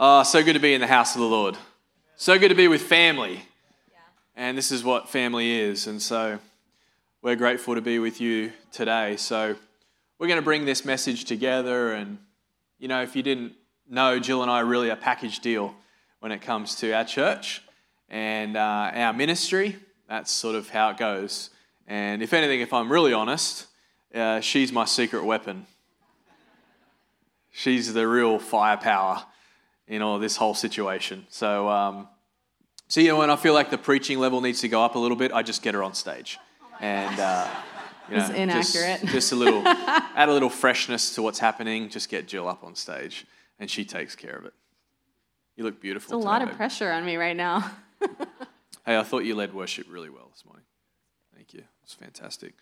Oh, so good to be in the house of the Lord. So good to be with family. And this is what family is. And so we're grateful to be with you today. So we're going to bring this message together. And, you know, if you didn't know, Jill and I are really a package deal when it comes to our church and uh, our ministry. That's sort of how it goes. And if anything, if I'm really honest, uh, she's my secret weapon. She's the real firepower in all this whole situation. So, um, so you know, when I feel like the preaching level needs to go up a little bit, I just get her on stage, and uh, you know, inaccurate. Just, just a little, add a little freshness to what's happening. Just get Jill up on stage, and she takes care of it. You look beautiful. There's a lot of pressure on me right now. Hey, I thought you led worship really well this morning. Thank you. It's fantastic.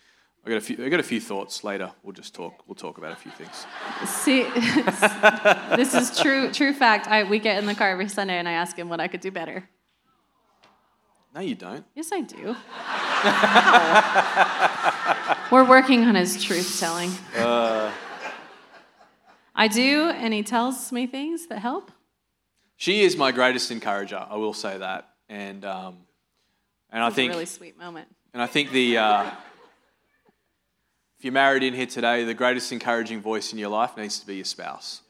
I got a few. I got a few thoughts later. We'll just talk. We'll talk about a few things. See, this is true. True fact. I, we get in the car every Sunday, and I ask him what I could do better. No, you don't. Yes, I do. We're working on his truth telling. Uh. I do, and he tells me things that help. She is my greatest encourager. I will say that, and um, and I think a really sweet moment. And I think the uh, if you're married in here today, the greatest encouraging voice in your life needs to be your spouse.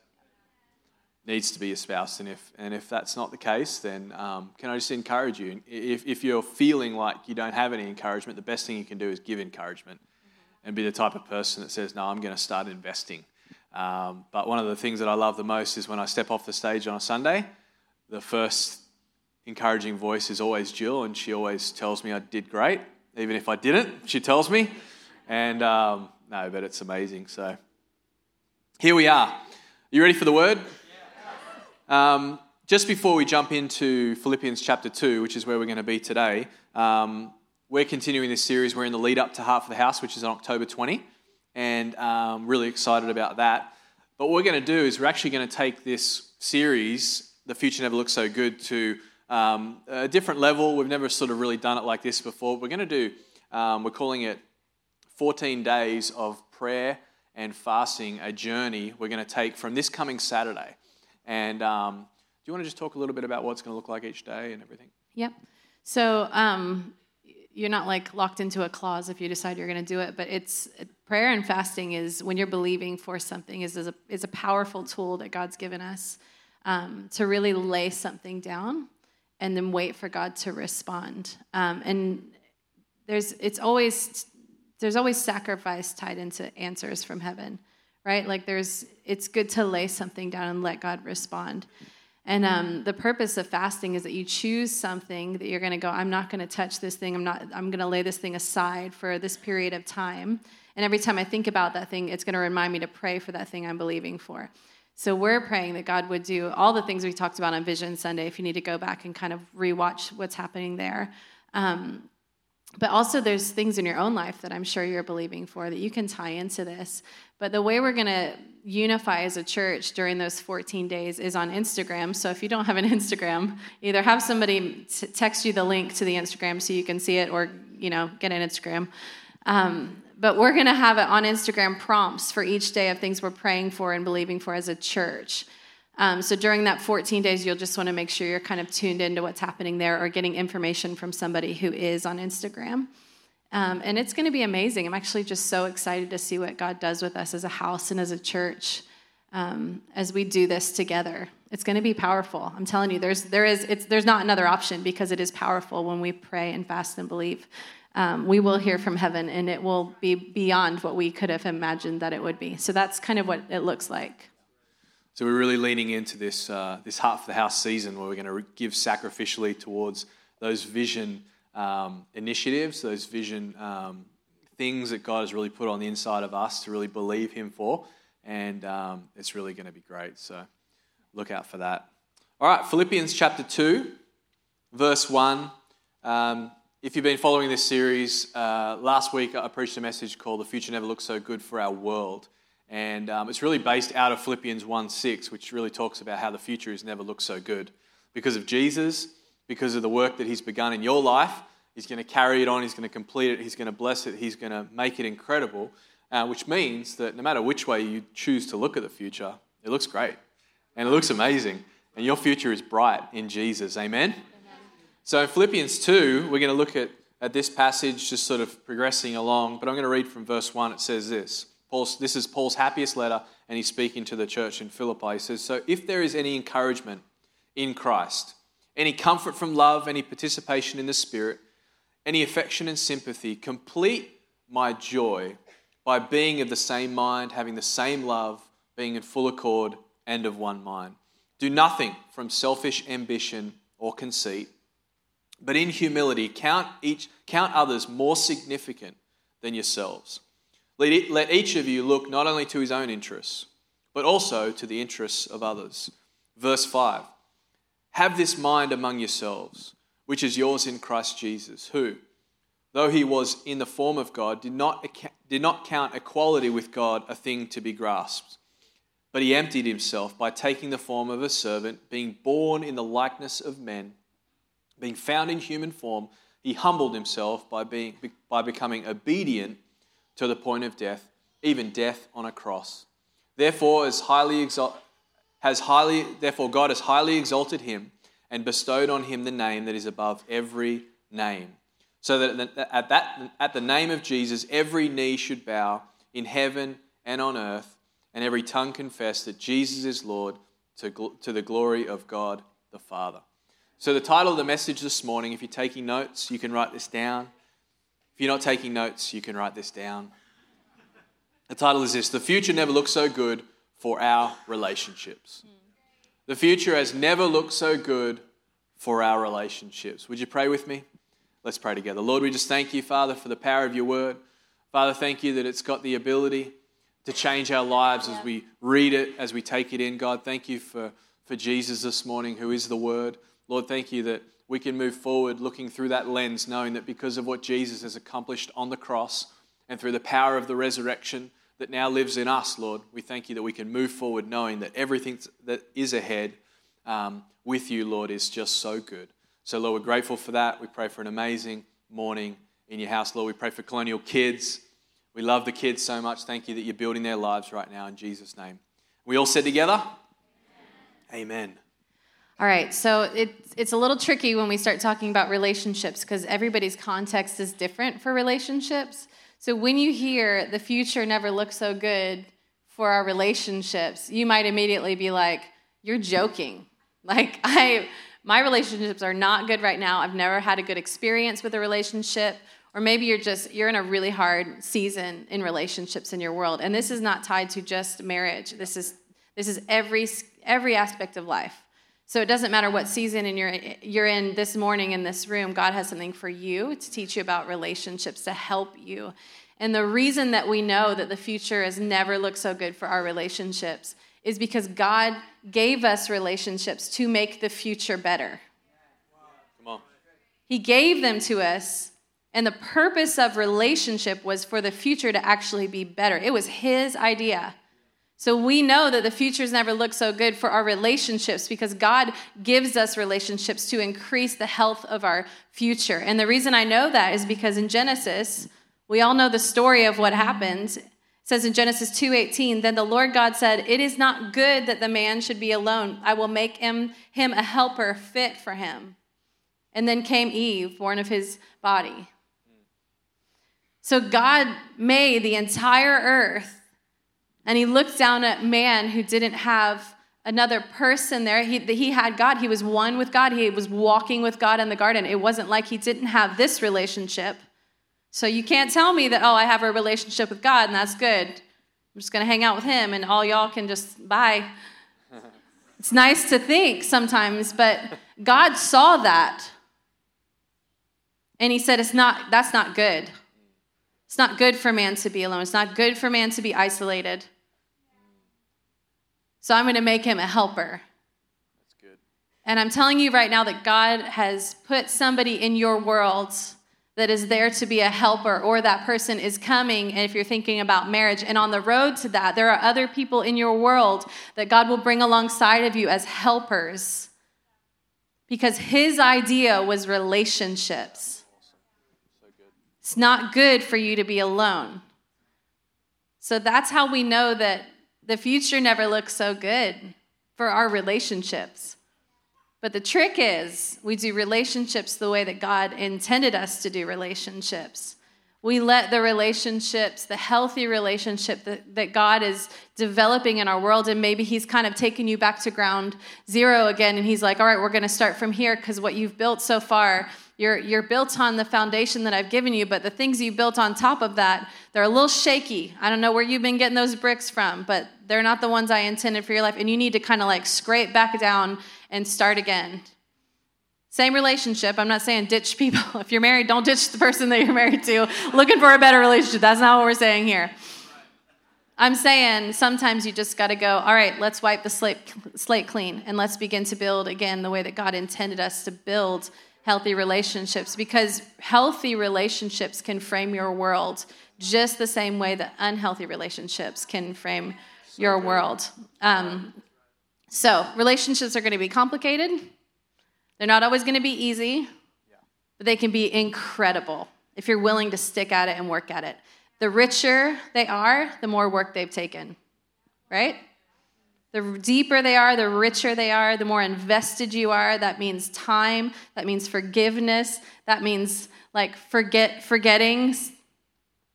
Needs to be your spouse, and if and if that's not the case, then um, can I just encourage you? If if you're feeling like you don't have any encouragement, the best thing you can do is give encouragement, and be the type of person that says, "No, I'm going to start investing." Um, but one of the things that I love the most is when I step off the stage on a Sunday, the first encouraging voice is always Jill, and she always tells me I did great, even if I didn't. She tells me, and um, no, but it's amazing. So here we are. You ready for the word? Um, just before we jump into Philippians chapter 2, which is where we're going to be today, um, we're continuing this series. We're in the lead up to Half of the House, which is on October 20, and um, really excited about that. But what we're going to do is we're actually going to take this series, The Future Never Looks So Good, to um, a different level. We've never sort of really done it like this before. We're going to do, um, we're calling it 14 days of prayer and fasting, a journey we're going to take from this coming Saturday. And um, do you want to just talk a little bit about what it's going to look like each day and everything? Yep. So um, you're not like locked into a clause if you decide you're going to do it, but it's prayer and fasting is when you're believing for something is, is, a, is a powerful tool that God's given us um, to really lay something down and then wait for God to respond. Um, and there's it's always there's always sacrifice tied into answers from heaven, right? Like there's it's good to lay something down and let God respond. And um, the purpose of fasting is that you choose something that you're going to go. I'm not going to touch this thing. I'm not. I'm going to lay this thing aside for this period of time. And every time I think about that thing, it's going to remind me to pray for that thing I'm believing for. So we're praying that God would do all the things we talked about on Vision Sunday. If you need to go back and kind of rewatch what's happening there. Um, but also, there's things in your own life that I'm sure you're believing for that you can tie into this. But the way we're going to unify as a church during those 14 days is on Instagram. So if you don't have an Instagram, either have somebody t- text you the link to the Instagram so you can see it, or you know, get an Instagram. Um, but we're going to have it on Instagram prompts for each day of things we're praying for and believing for as a church. Um, so during that 14 days, you'll just want to make sure you're kind of tuned into what's happening there or getting information from somebody who is on Instagram. Um, and it's going to be amazing. I'm actually just so excited to see what God does with us as a house and as a church um, as we do this together. It's going to be powerful. I'm telling you, there's there is it's there's not another option because it is powerful when we pray and fast and believe. Um, we will hear from heaven, and it will be beyond what we could have imagined that it would be. So that's kind of what it looks like. So we're really leaning into this uh, this half of the house season where we're going to give sacrificially towards those vision um, initiatives, those vision um, things that God has really put on the inside of us to really believe Him for, and um, it's really going to be great. So look out for that. All right, Philippians chapter 2, verse 1. Um, if you've been following this series, uh, last week I preached a message called The Future Never Looks So Good for Our World. And um, it's really based out of Philippians 1 6, which really talks about how the future has never looked so good. Because of Jesus, because of the work that He's begun in your life, He's going to carry it on, He's going to complete it, He's going to bless it, He's going to make it incredible, uh, which means that no matter which way you choose to look at the future, it looks great and it looks amazing. And your future is bright in Jesus. Amen? So in Philippians 2, we're going to look at, at this passage, just sort of progressing along. But I'm going to read from verse 1. It says this Paul's, This is Paul's happiest letter, and he's speaking to the church in Philippi. He says, So if there is any encouragement in Christ, any comfort from love, any participation in the Spirit, any affection and sympathy, complete my joy by being of the same mind, having the same love, being in full accord and of one mind. Do nothing from selfish ambition or conceit but in humility, count, each, count others more significant than yourselves. Let, each of you look not only to his own interests, but also to the interests of others. Verse 5 Have this mind among yourselves, which is yours in Christ Jesus, who, though he was in the form of God, did not, did not count equality with God a thing to be grasped. But he emptied himself by taking the form of a servant, being born in the likeness of men being found in human form, he humbled himself by, being, by becoming obedient to the point of death, even death on a cross. Therefore, highly has highly, therefore God has highly exalted him and bestowed on him the name that is above every name. So that at, that, at the name of Jesus, every knee should bow in heaven and on earth, and every tongue confess that Jesus is Lord to, to the glory of God the Father. So, the title of the message this morning, if you're taking notes, you can write this down. If you're not taking notes, you can write this down. The title is this The Future Never Looks So Good for Our Relationships. The future has never looked so good for our relationships. Would you pray with me? Let's pray together. Lord, we just thank you, Father, for the power of your word. Father, thank you that it's got the ability to change our lives as we read it, as we take it in. God, thank you for, for Jesus this morning, who is the word. Lord, thank you that we can move forward looking through that lens, knowing that because of what Jesus has accomplished on the cross and through the power of the resurrection that now lives in us, Lord, we thank you that we can move forward knowing that everything that is ahead um, with you, Lord, is just so good. So, Lord, we're grateful for that. We pray for an amazing morning in your house, Lord. We pray for colonial kids. We love the kids so much. Thank you that you're building their lives right now in Jesus' name. We all said together, Amen. Amen. All right, so it's, it's a little tricky when we start talking about relationships because everybody's context is different for relationships. So when you hear the future never looks so good for our relationships, you might immediately be like, you're joking. Like, I, my relationships are not good right now. I've never had a good experience with a relationship. Or maybe you're just, you're in a really hard season in relationships in your world. And this is not tied to just marriage. This is, this is every, every aspect of life. So it doesn't matter what season you're, you're in this morning in this room, God has something for you to teach you about relationships, to help you. And the reason that we know that the future has never looked so good for our relationships is because God gave us relationships to make the future better. Come on. He gave them to us, and the purpose of relationship was for the future to actually be better. It was His idea. So we know that the future's never looked so good for our relationships because God gives us relationships to increase the health of our future. And the reason I know that is because in Genesis, we all know the story of what happened. It says in Genesis 2:18, then the Lord God said, "It is not good that the man should be alone. I will make him him a helper fit for him." And then came Eve, born of his body. So God made the entire earth and he looked down at man who didn't have another person there. He, he had God. He was one with God. He was walking with God in the garden. It wasn't like he didn't have this relationship. So you can't tell me that, oh, I have a relationship with God and that's good. I'm just going to hang out with him and all y'all can just bye. It's nice to think sometimes, but God saw that. And he said, it's not, that's not good. It's not good for man to be alone. It's not good for man to be isolated. So I'm going to make him a helper. That's good. And I'm telling you right now that God has put somebody in your world that is there to be a helper, or that person is coming. And if you're thinking about marriage, and on the road to that, there are other people in your world that God will bring alongside of you as helpers. Because his idea was relationships. It's not good for you to be alone. So that's how we know that the future never looks so good for our relationships. But the trick is, we do relationships the way that God intended us to do relationships. We let the relationships, the healthy relationship that, that God is developing in our world, and maybe He's kind of taking you back to ground zero again, and He's like, all right, we're going to start from here because what you've built so far you're, you're built on the foundation that I've given you, but the things you built on top of that, they're a little shaky. I don't know where you've been getting those bricks from, but they're not the ones I intended for your life. And you need to kind of like scrape back down and start again. Same relationship. I'm not saying ditch people. If you're married, don't ditch the person that you're married to looking for a better relationship. That's not what we're saying here. I'm saying sometimes you just got to go, all right, let's wipe the slate, slate clean and let's begin to build again the way that God intended us to build healthy relationships because healthy relationships can frame your world just the same way that unhealthy relationships can frame your world. Um, so, relationships are going to be complicated. They're not always going to be easy, but they can be incredible if you're willing to stick at it and work at it. The richer they are, the more work they've taken, right? The deeper they are, the richer they are, the more invested you are. That means time, that means forgiveness, that means like forget forgetting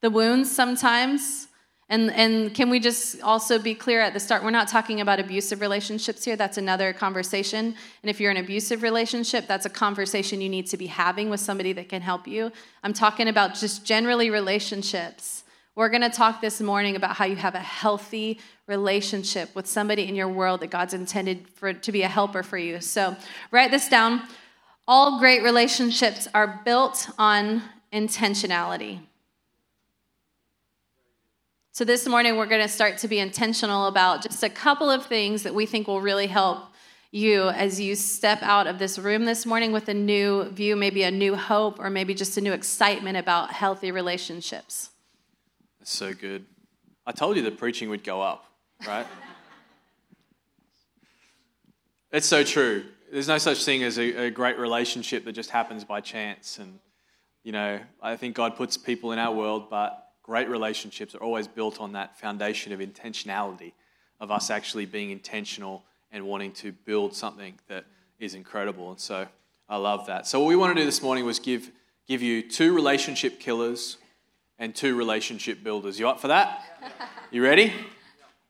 the wounds sometimes. And, and can we just also be clear at the start? We're not talking about abusive relationships here. That's another conversation. And if you're in an abusive relationship, that's a conversation you need to be having with somebody that can help you. I'm talking about just generally relationships we're going to talk this morning about how you have a healthy relationship with somebody in your world that God's intended for to be a helper for you. So, write this down. All great relationships are built on intentionality. So, this morning we're going to start to be intentional about just a couple of things that we think will really help you as you step out of this room this morning with a new view, maybe a new hope, or maybe just a new excitement about healthy relationships. That's so good. I told you the preaching would go up, right? it's so true. There's no such thing as a, a, great relationship that just happens by chance. And, you know, I think God puts people in our world, but great relationships are always built on that foundation of intentionality, of us actually being intentional and wanting to build something that is incredible. And so I love that. So, what we want to do this morning was give, give you two relationship killers and two relationship builders. You up for that? You ready?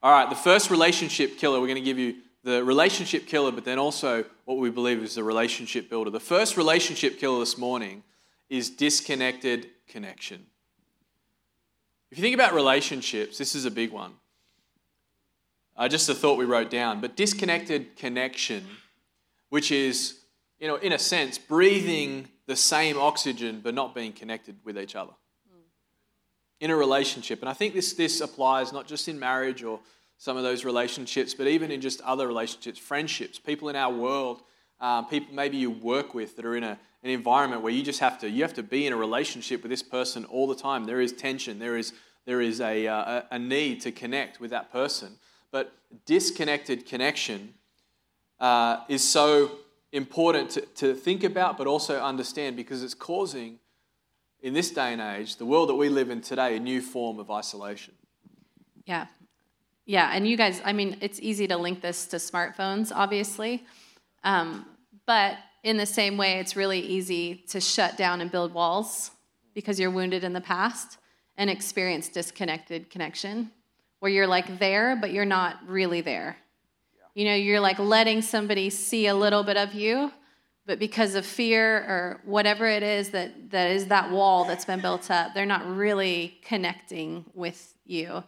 All right, the first relationship killer, we're going to give you the relationship killer, but then also what we believe is the relationship builder. The first relationship killer this morning is disconnected connection. If you think about relationships, this is a big one. Uh, just a thought we wrote down, but disconnected connection, which is, you know, in a sense, breathing the same oxygen but not being connected with each other in a relationship. And I think this, this applies not just in marriage or some of those relationships, but even in just other relationships, friendships, people in our world, um, people maybe you work with that are in a, an environment where you just have to you have to be in a relationship with this person all the time. There is tension. There is there is a, uh, a need to connect with that person. But disconnected connection uh, is so important to, to think about, but also understand because it's causing in this day and age, the world that we live in today, a new form of isolation. Yeah. Yeah. And you guys, I mean, it's easy to link this to smartphones, obviously. Um, but in the same way, it's really easy to shut down and build walls because you're wounded in the past and experience disconnected connection where you're like there, but you're not really there. You know, you're like letting somebody see a little bit of you, but because of fear or whatever it is that, that is that wall that's been built up, they're not really connecting with you.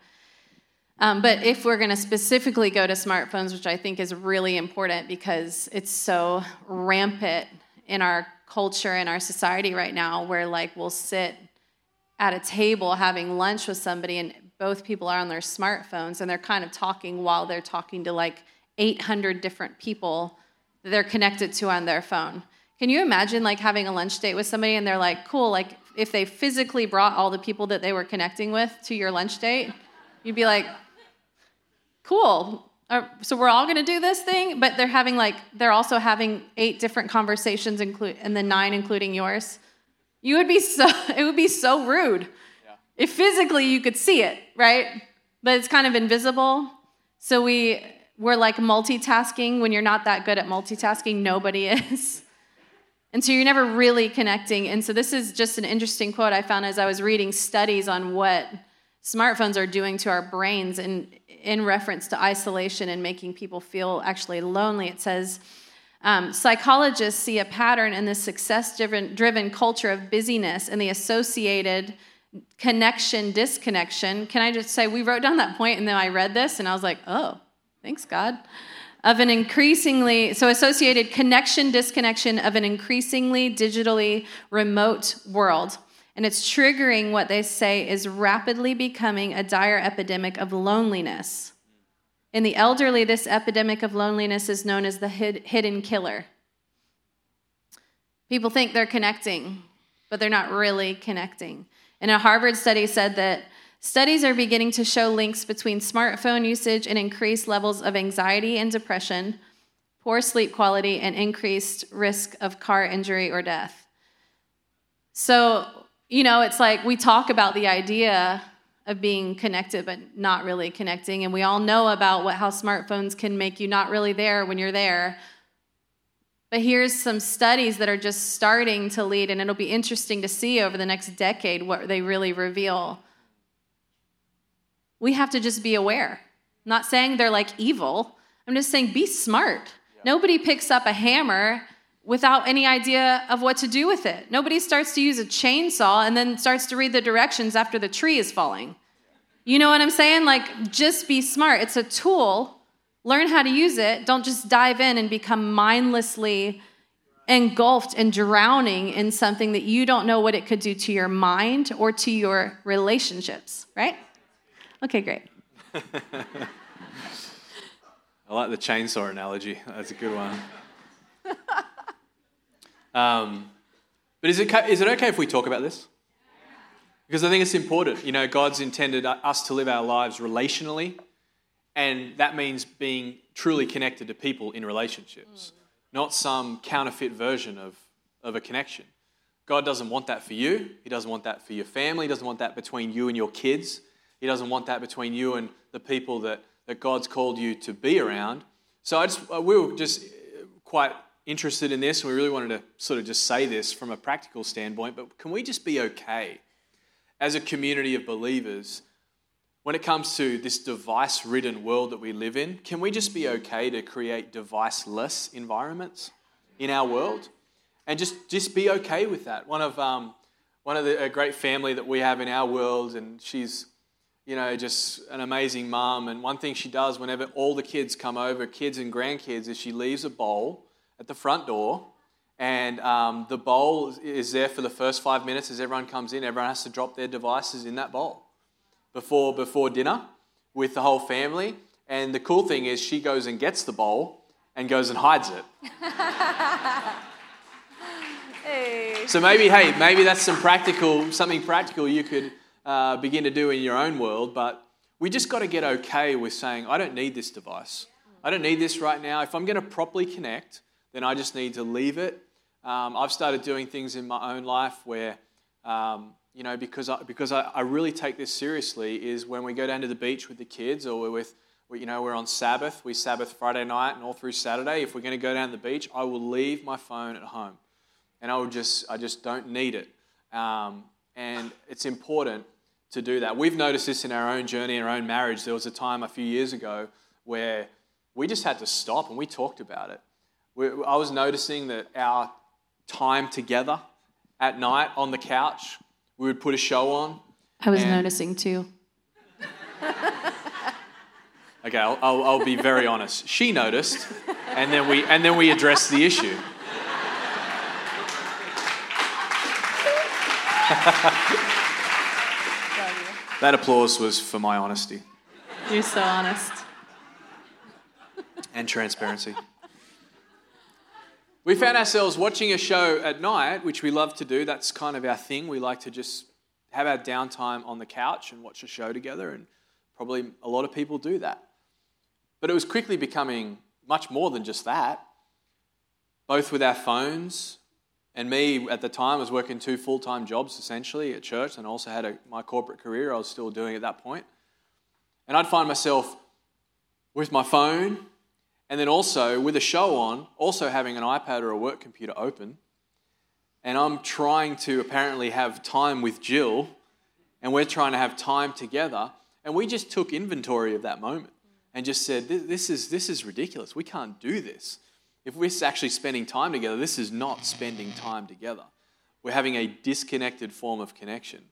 Um, but if we're going to specifically go to smartphones, which I think is really important because it's so rampant in our culture and our society right now, where like we'll sit at a table having lunch with somebody and both people are on their smartphones and they're kind of talking while they're talking to like 800 different people that they're connected to on their phone. Can you imagine like having a lunch date with somebody and they're like, cool, like if they physically brought all the people that they were connecting with to your lunch date, you'd be like, cool. So we're all going to do this thing, but they're having like they're also having eight different conversations, include and then nine including yours. You would be so it would be so rude yeah. if physically you could see it, right? But it's kind of invisible. So we we're like multitasking when you're not that good at multitasking. Nobody is. And so you're never really connecting. And so this is just an interesting quote I found as I was reading studies on what smartphones are doing to our brains in, in reference to isolation and making people feel actually lonely. It says, um, psychologists see a pattern in the success driven culture of busyness and the associated connection disconnection. Can I just say, we wrote down that point and then I read this and I was like, oh, thanks, God of an increasingly, so associated connection disconnection of an increasingly digitally remote world. And it's triggering what they say is rapidly becoming a dire epidemic of loneliness. In the elderly, this epidemic of loneliness is known as the hidden killer. People think they're connecting, but they're not really connecting. And a Harvard study said that Studies are beginning to show links between smartphone usage and increased levels of anxiety and depression, poor sleep quality, and increased risk of car injury or death. So, you know, it's like we talk about the idea of being connected but not really connecting and we all know about what how smartphones can make you not really there when you're there but here's some studies that are just starting to lead and it'll be interesting to see over the next decade what they really reveal we have to just be aware. I'm not saying they're like evil. I'm just saying be smart. Yeah. Nobody picks up a hammer without any idea of what to do with it. Nobody starts to use a chainsaw and then starts to read the directions after the tree is falling. You know what I'm saying? Like, just be smart. It's a tool. Learn how to use it. Don't just dive in and become mindlessly engulfed and drowning in something that you don't know what it could do to your mind or to your relationships, right? Okay, great. I like the chainsaw analogy. That's a good one. Um, but is it, is it okay if we talk about this? Because I think it's important. You know, God's intended us to live our lives relationally, and that means being truly connected to people in relationships, not some counterfeit version of, of a connection. God doesn't want that for you. He doesn't want that for your family. He doesn't want that between you and your kids. He doesn't want that between you and the people that, that God's called you to be around. So I just, uh, we were just quite interested in this, and we really wanted to sort of just say this from a practical standpoint. But can we just be okay as a community of believers when it comes to this device ridden world that we live in? Can we just be okay to create device less environments in our world? And just, just be okay with that. One of, um, one of the a great family that we have in our world, and she's you know, just an amazing mom. And one thing she does whenever all the kids come over, kids and grandkids, is she leaves a bowl at the front door. And um, the bowl is there for the first five minutes as everyone comes in. Everyone has to drop their devices in that bowl before, before dinner with the whole family. And the cool thing is, she goes and gets the bowl and goes and hides it. hey. So maybe, hey, maybe that's some practical, something practical you could uh, begin to do in your own world, but we just got to get okay with saying, I don't need this device. I don't need this right now. If I'm going to properly connect, then I just need to leave it. Um, I've started doing things in my own life where, um, you know, because, I, because I, I, really take this seriously, is when we go down to the beach with the kids or we're with, you know, we're on Sabbath, we Sabbath Friday night and all through Saturday. If we're going to go down to the beach, I will leave my phone at home. And I will just, I just don't need it. Um, and it's important to do that. We've noticed this in our own journey, in our own marriage. There was a time a few years ago where we just had to stop and we talked about it. We, I was noticing that our time together at night on the couch, we would put a show on. I was noticing too. okay, I'll, I'll, I'll be very honest. She noticed, and then we and then we addressed the issue. That applause was for my honesty. You're so honest. And transparency. We found ourselves watching a show at night, which we love to do. That's kind of our thing. We like to just have our downtime on the couch and watch a show together, and probably a lot of people do that. But it was quickly becoming much more than just that, both with our phones. And me at the time was working two full time jobs essentially at church and also had a, my corporate career I was still doing at that point. And I'd find myself with my phone and then also with a show on, also having an iPad or a work computer open. And I'm trying to apparently have time with Jill, and we're trying to have time together. And we just took inventory of that moment and just said, This is, this is ridiculous. We can't do this. If we're actually spending time together, this is not spending time together. We're having a disconnected form of connection,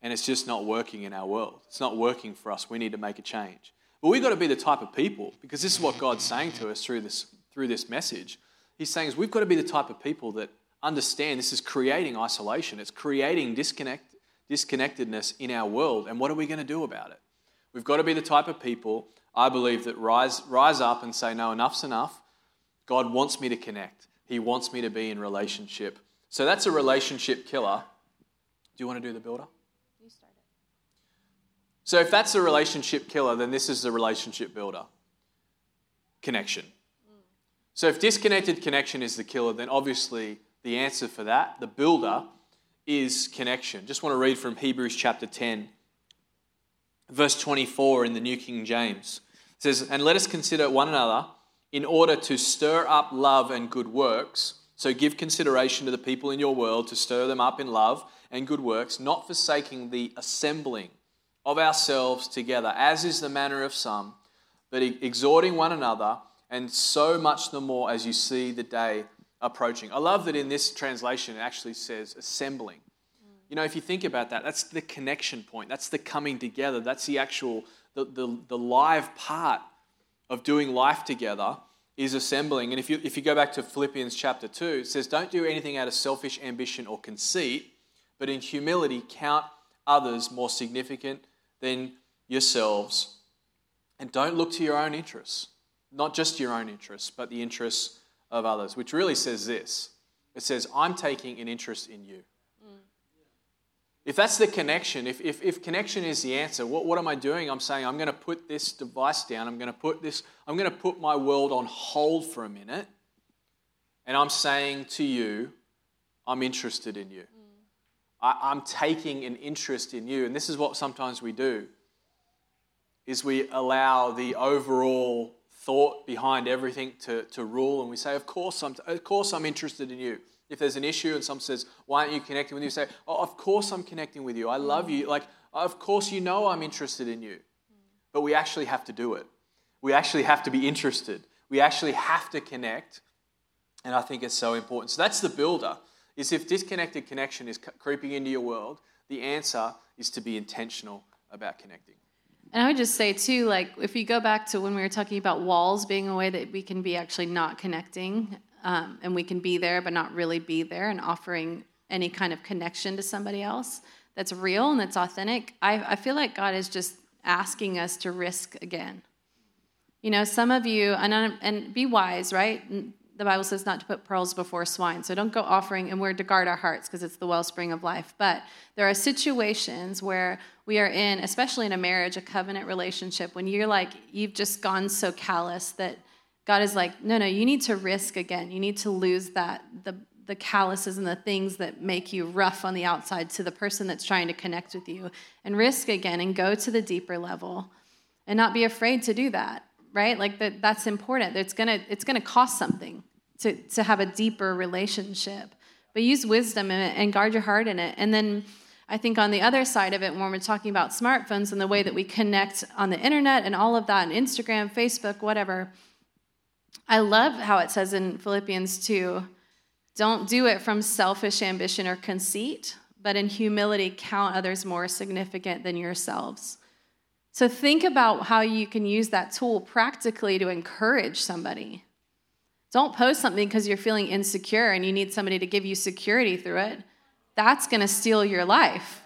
and it's just not working in our world. It's not working for us. We need to make a change. But we've got to be the type of people, because this is what God's saying to us through this, through this message. He's saying is we've got to be the type of people that understand this is creating isolation. It's creating disconnect, disconnectedness in our world. And what are we going to do about it? We've got to be the type of people, I believe, that rise, rise up and say, no, enough's enough. God wants me to connect. He wants me to be in relationship. So that's a relationship killer. Do you want to do the builder? So if that's a relationship killer, then this is the relationship builder connection. So if disconnected connection is the killer, then obviously the answer for that, the builder, is connection. Just want to read from Hebrews chapter 10, verse 24 in the New King James. It says, And let us consider one another in order to stir up love and good works. So give consideration to the people in your world to stir them up in love and good works, not forsaking the assembling of ourselves together, as is the manner of some, but exhorting one another, and so much the more as you see the day approaching. I love that in this translation it actually says assembling. You know, if you think about that, that's the connection point. That's the coming together. That's the actual, the, the, the live part of doing life together is assembling. And if you, if you go back to Philippians chapter 2, it says, Don't do anything out of selfish ambition or conceit, but in humility count others more significant than yourselves. And don't look to your own interests, not just your own interests, but the interests of others, which really says this it says, I'm taking an interest in you. If that's the connection, if, if, if connection is the answer, what, what am I doing? I'm saying, I'm going to put this device down. I'm going to put this, I'm going to put my world on hold for a minute. And I'm saying to you, I'm interested in you. I, am taking an interest in you. And this is what sometimes we do is we allow the overall thought behind everything to, to rule and we say, of course, I'm, of course I'm interested in you. If there's an issue and someone says, why aren't you connecting with you? Say, oh, of course I'm connecting with you. I love you. Like, of course you know I'm interested in you. But we actually have to do it. We actually have to be interested. We actually have to connect. And I think it's so important. So that's the builder is if disconnected connection is creeping into your world, the answer is to be intentional about connecting. And I would just say, too, like if you go back to when we were talking about walls being a way that we can be actually not connecting um, and we can be there but not really be there and offering any kind of connection to somebody else that's real and that's authentic, I, I feel like God is just asking us to risk again. You know, some of you, and, and be wise, right? The Bible says not to put pearls before swine. So don't go offering, and we're to guard our hearts because it's the wellspring of life. But there are situations where we are in, especially in a marriage, a covenant relationship, when you're like, you've just gone so callous that God is like, no, no, you need to risk again. You need to lose that, the, the calluses and the things that make you rough on the outside to the person that's trying to connect with you and risk again and go to the deeper level and not be afraid to do that right like that, that's important it's gonna it's gonna cost something to, to have a deeper relationship. But use wisdom and guard your heart in it. And then I think on the other side of it, when we're talking about smartphones and the way that we connect on the internet and all of that, and Instagram, Facebook, whatever, I love how it says in Philippians 2 don't do it from selfish ambition or conceit, but in humility count others more significant than yourselves. So think about how you can use that tool practically to encourage somebody. Don't post something because you're feeling insecure and you need somebody to give you security through it. That's going to steal your life.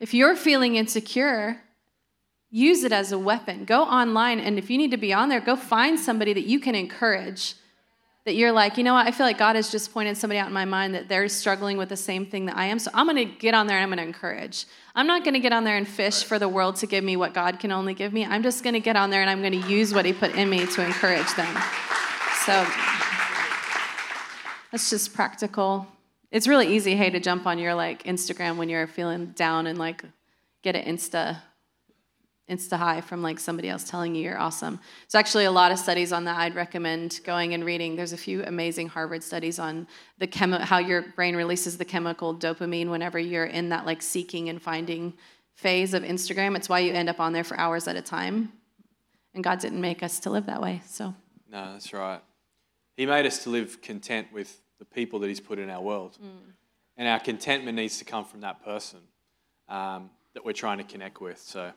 If you're feeling insecure, use it as a weapon. Go online, and if you need to be on there, go find somebody that you can encourage that you're like, you know what, I feel like God has just pointed somebody out in my mind that they're struggling with the same thing that I am. So I'm going to get on there and I'm going to encourage. I'm not going to get on there and fish for the world to give me what God can only give me. I'm just going to get on there and I'm going to use what He put in me to encourage them. So that's just practical. It's really easy, hey, to jump on your like Instagram when you're feeling down and like get an Insta insta high from like somebody else telling you you're awesome. There's actually a lot of studies on that I'd recommend going and reading. There's a few amazing Harvard studies on the chemi- how your brain releases the chemical dopamine whenever you're in that like seeking and finding phase of Instagram. It's why you end up on there for hours at a time. And God didn't make us to live that way. So No, that's right. He made us to live content with the people that He's put in our world. And our contentment needs to come from that person um, that we're trying to connect with. So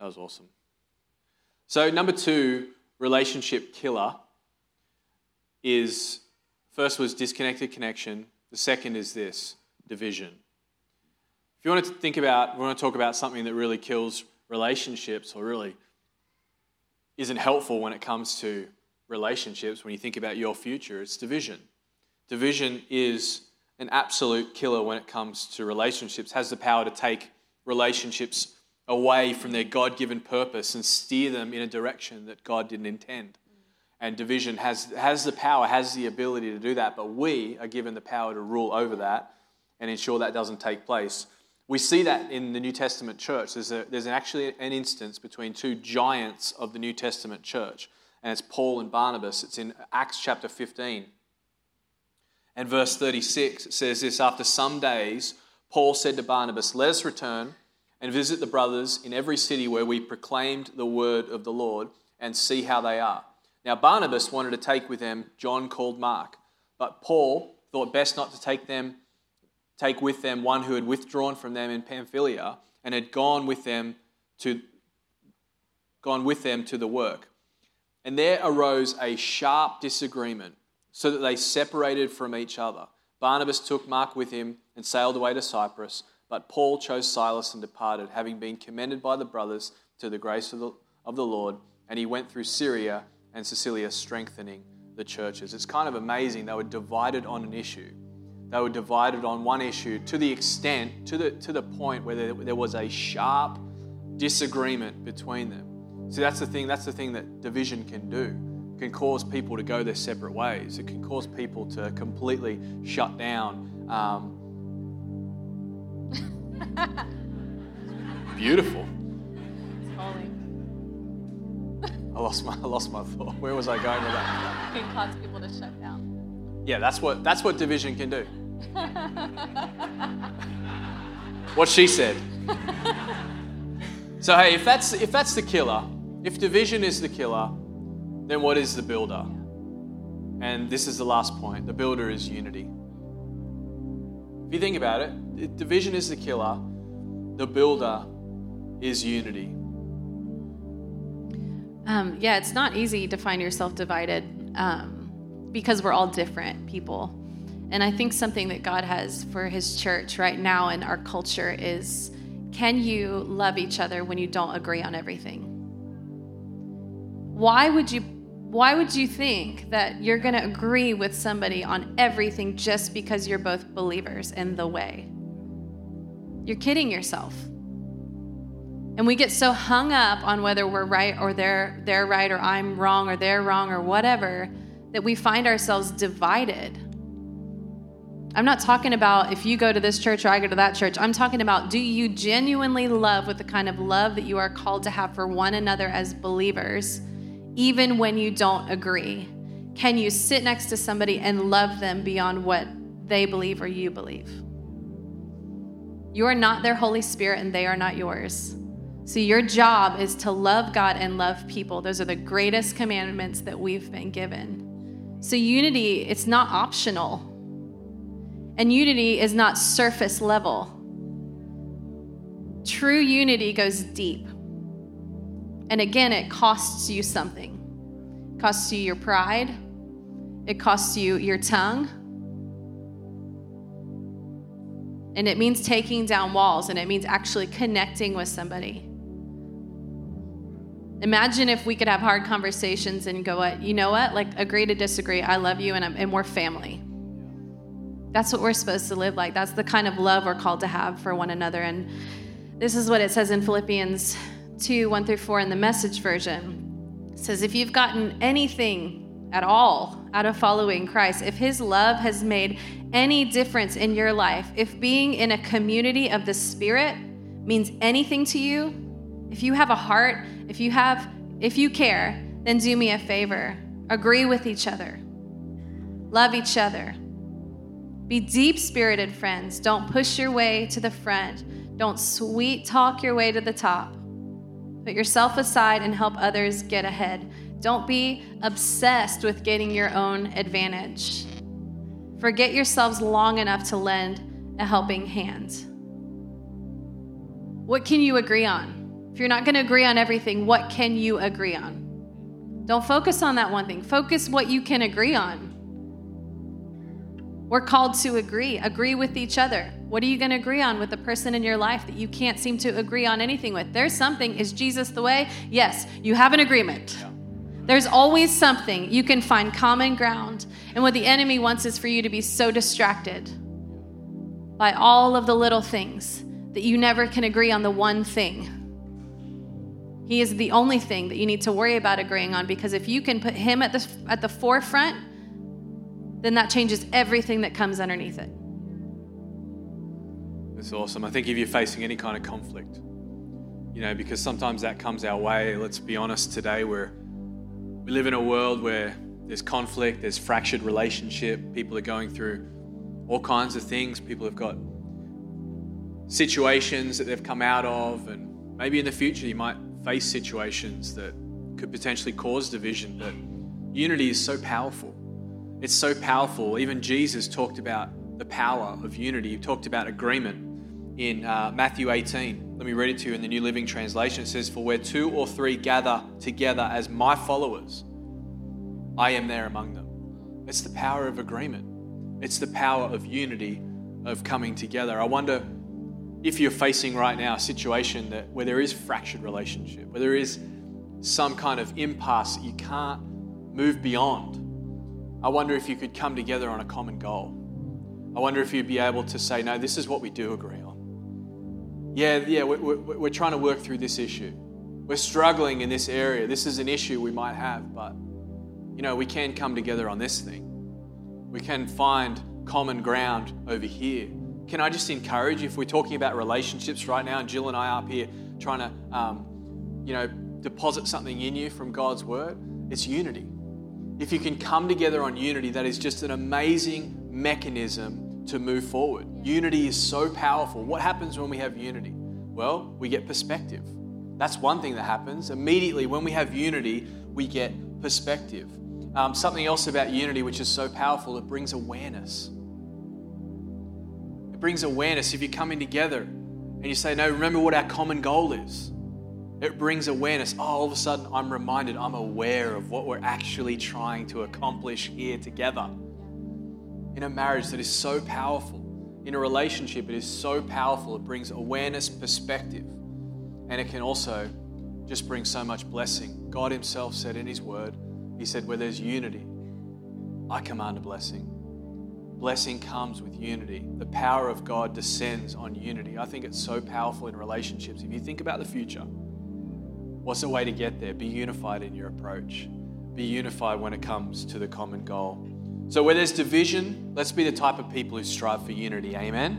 that was awesome. So, number two, relationship killer is first was disconnected connection. The second is this division. If you want to think about, we want to talk about something that really kills relationships or really isn't helpful when it comes to relationships, when you think about your future, it's division. Division is an absolute killer when it comes to relationships, has the power to take relationships away from their God given purpose and steer them in a direction that God didn't intend. And division has, has the power, has the ability to do that, but we are given the power to rule over that and ensure that doesn't take place. We see that in the New Testament church. There's, a, there's actually an instance between two giants of the New Testament church, and it's Paul and Barnabas. It's in Acts chapter 15. And verse 36 it says this After some days, Paul said to Barnabas, Let us return and visit the brothers in every city where we proclaimed the word of the Lord and see how they are. Now, Barnabas wanted to take with them John called Mark, but Paul thought best not to take them take with them one who had withdrawn from them in Pamphylia and had gone with them to gone with them to the work. And there arose a sharp disagreement, so that they separated from each other. Barnabas took Mark with him and sailed away to Cyprus, but Paul chose Silas and departed, having been commended by the brothers to the grace of the, of the Lord. And he went through Syria and Cilicia, strengthening the churches. It's kind of amazing. They were divided on an issue. They were divided on one issue to the extent, to the, to the point where there, there was a sharp disagreement between them. See, that's the thing. That's the thing that division can do. It can cause people to go their separate ways. It can cause people to completely shut down. Um, beautiful. I lost my I lost my thought. Where was I going with that? It can cause people to shut down. Yeah, that's what that's what division can do. what she said. So hey, if that's if that's the killer, if division is the killer, then what is the builder? And this is the last point. The builder is unity. If you think about it, division is the killer, the builder is unity. Um, yeah, it's not easy to find yourself divided um, because we're all different people. And I think something that God has for His church right now in our culture is can you love each other when you don't agree on everything? Why would you? Why would you think that you're going to agree with somebody on everything just because you're both believers in the way? You're kidding yourself. And we get so hung up on whether we're right or they're, they're right or I'm wrong or they're wrong or whatever that we find ourselves divided. I'm not talking about if you go to this church or I go to that church. I'm talking about do you genuinely love with the kind of love that you are called to have for one another as believers, even when you don't agree? Can you sit next to somebody and love them beyond what they believe or you believe? You are not their Holy Spirit and they are not yours. So, your job is to love God and love people. Those are the greatest commandments that we've been given. So, unity, it's not optional. And unity is not surface level. True unity goes deep. And again, it costs you something. It costs you your pride. It costs you your tongue. And it means taking down walls and it means actually connecting with somebody. Imagine if we could have hard conversations and go, you know what? Like, agree to disagree. I love you and, and we're family. That's what we're supposed to live like. That's the kind of love we're called to have for one another. And this is what it says in Philippians 2 1 through 4 in the message version. Says, If you've gotten anything at all out of following Christ, if his love has made any difference in your life, if being in a community of the Spirit means anything to you, if you have a heart, if you have if you care, then do me a favor. Agree with each other. Love each other. Be deep spirited friends. Don't push your way to the front. Don't sweet talk your way to the top. Put yourself aside and help others get ahead. Don't be obsessed with getting your own advantage. Forget yourselves long enough to lend a helping hand. What can you agree on? If you're not going to agree on everything, what can you agree on? Don't focus on that one thing. Focus what you can agree on. We're called to agree, agree with each other. What are you going to agree on with the person in your life that you can't seem to agree on anything with? There's something. Is Jesus the way? Yes, you have an agreement. There's always something you can find common ground. And what the enemy wants is for you to be so distracted by all of the little things that you never can agree on the one thing. He is the only thing that you need to worry about agreeing on because if you can put him at the, at the forefront, then that changes everything that comes underneath it. That's awesome. I think if you're facing any kind of conflict, you know, because sometimes that comes our way. Let's be honest today, we're, we live in a world where there's conflict, there's fractured relationship, people are going through all kinds of things. People have got situations that they've come out of, and maybe in the future you might face situations that could potentially cause division. But unity is so powerful. It's so powerful. Even Jesus talked about the power of unity. He talked about agreement in uh, Matthew 18. Let me read it to you in the New Living Translation. It says, For where two or three gather together as my followers, I am there among them. It's the power of agreement, it's the power of unity, of coming together. I wonder if you're facing right now a situation that where there is fractured relationship, where there is some kind of impasse that you can't move beyond. I wonder if you could come together on a common goal. I wonder if you'd be able to say, no, this is what we do agree on. Yeah, yeah, we're, we're, trying to work through this issue. We're struggling in this area. This is an issue we might have, but you know, we can come together on this thing. We can find common ground over here. Can I just encourage, if we're talking about relationships right now, and Jill and I are up here trying to, um, you know, deposit something in you from God's word, it's unity if you can come together on unity, that is just an amazing mechanism to move forward. Unity is so powerful. What happens when we have unity? Well, we get perspective. That's one thing that happens. Immediately, when we have unity, we get perspective. Um, something else about unity, which is so powerful, it brings awareness. It brings awareness. If you're coming together and you say, No, remember what our common goal is. It brings awareness. Oh, all of a sudden, I'm reminded, I'm aware of what we're actually trying to accomplish here together. In a marriage that is so powerful, in a relationship, it is so powerful. It brings awareness, perspective, and it can also just bring so much blessing. God Himself said in His Word, He said, Where there's unity, I command a blessing. Blessing comes with unity. The power of God descends on unity. I think it's so powerful in relationships. If you think about the future, What's the way to get there? Be unified in your approach. Be unified when it comes to the common goal. So, where there's division, let's be the type of people who strive for unity. Amen?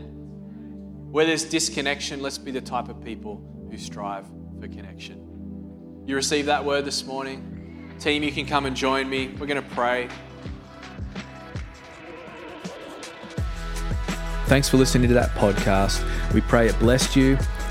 Where there's disconnection, let's be the type of people who strive for connection. You received that word this morning? Team, you can come and join me. We're going to pray. Thanks for listening to that podcast. We pray it blessed you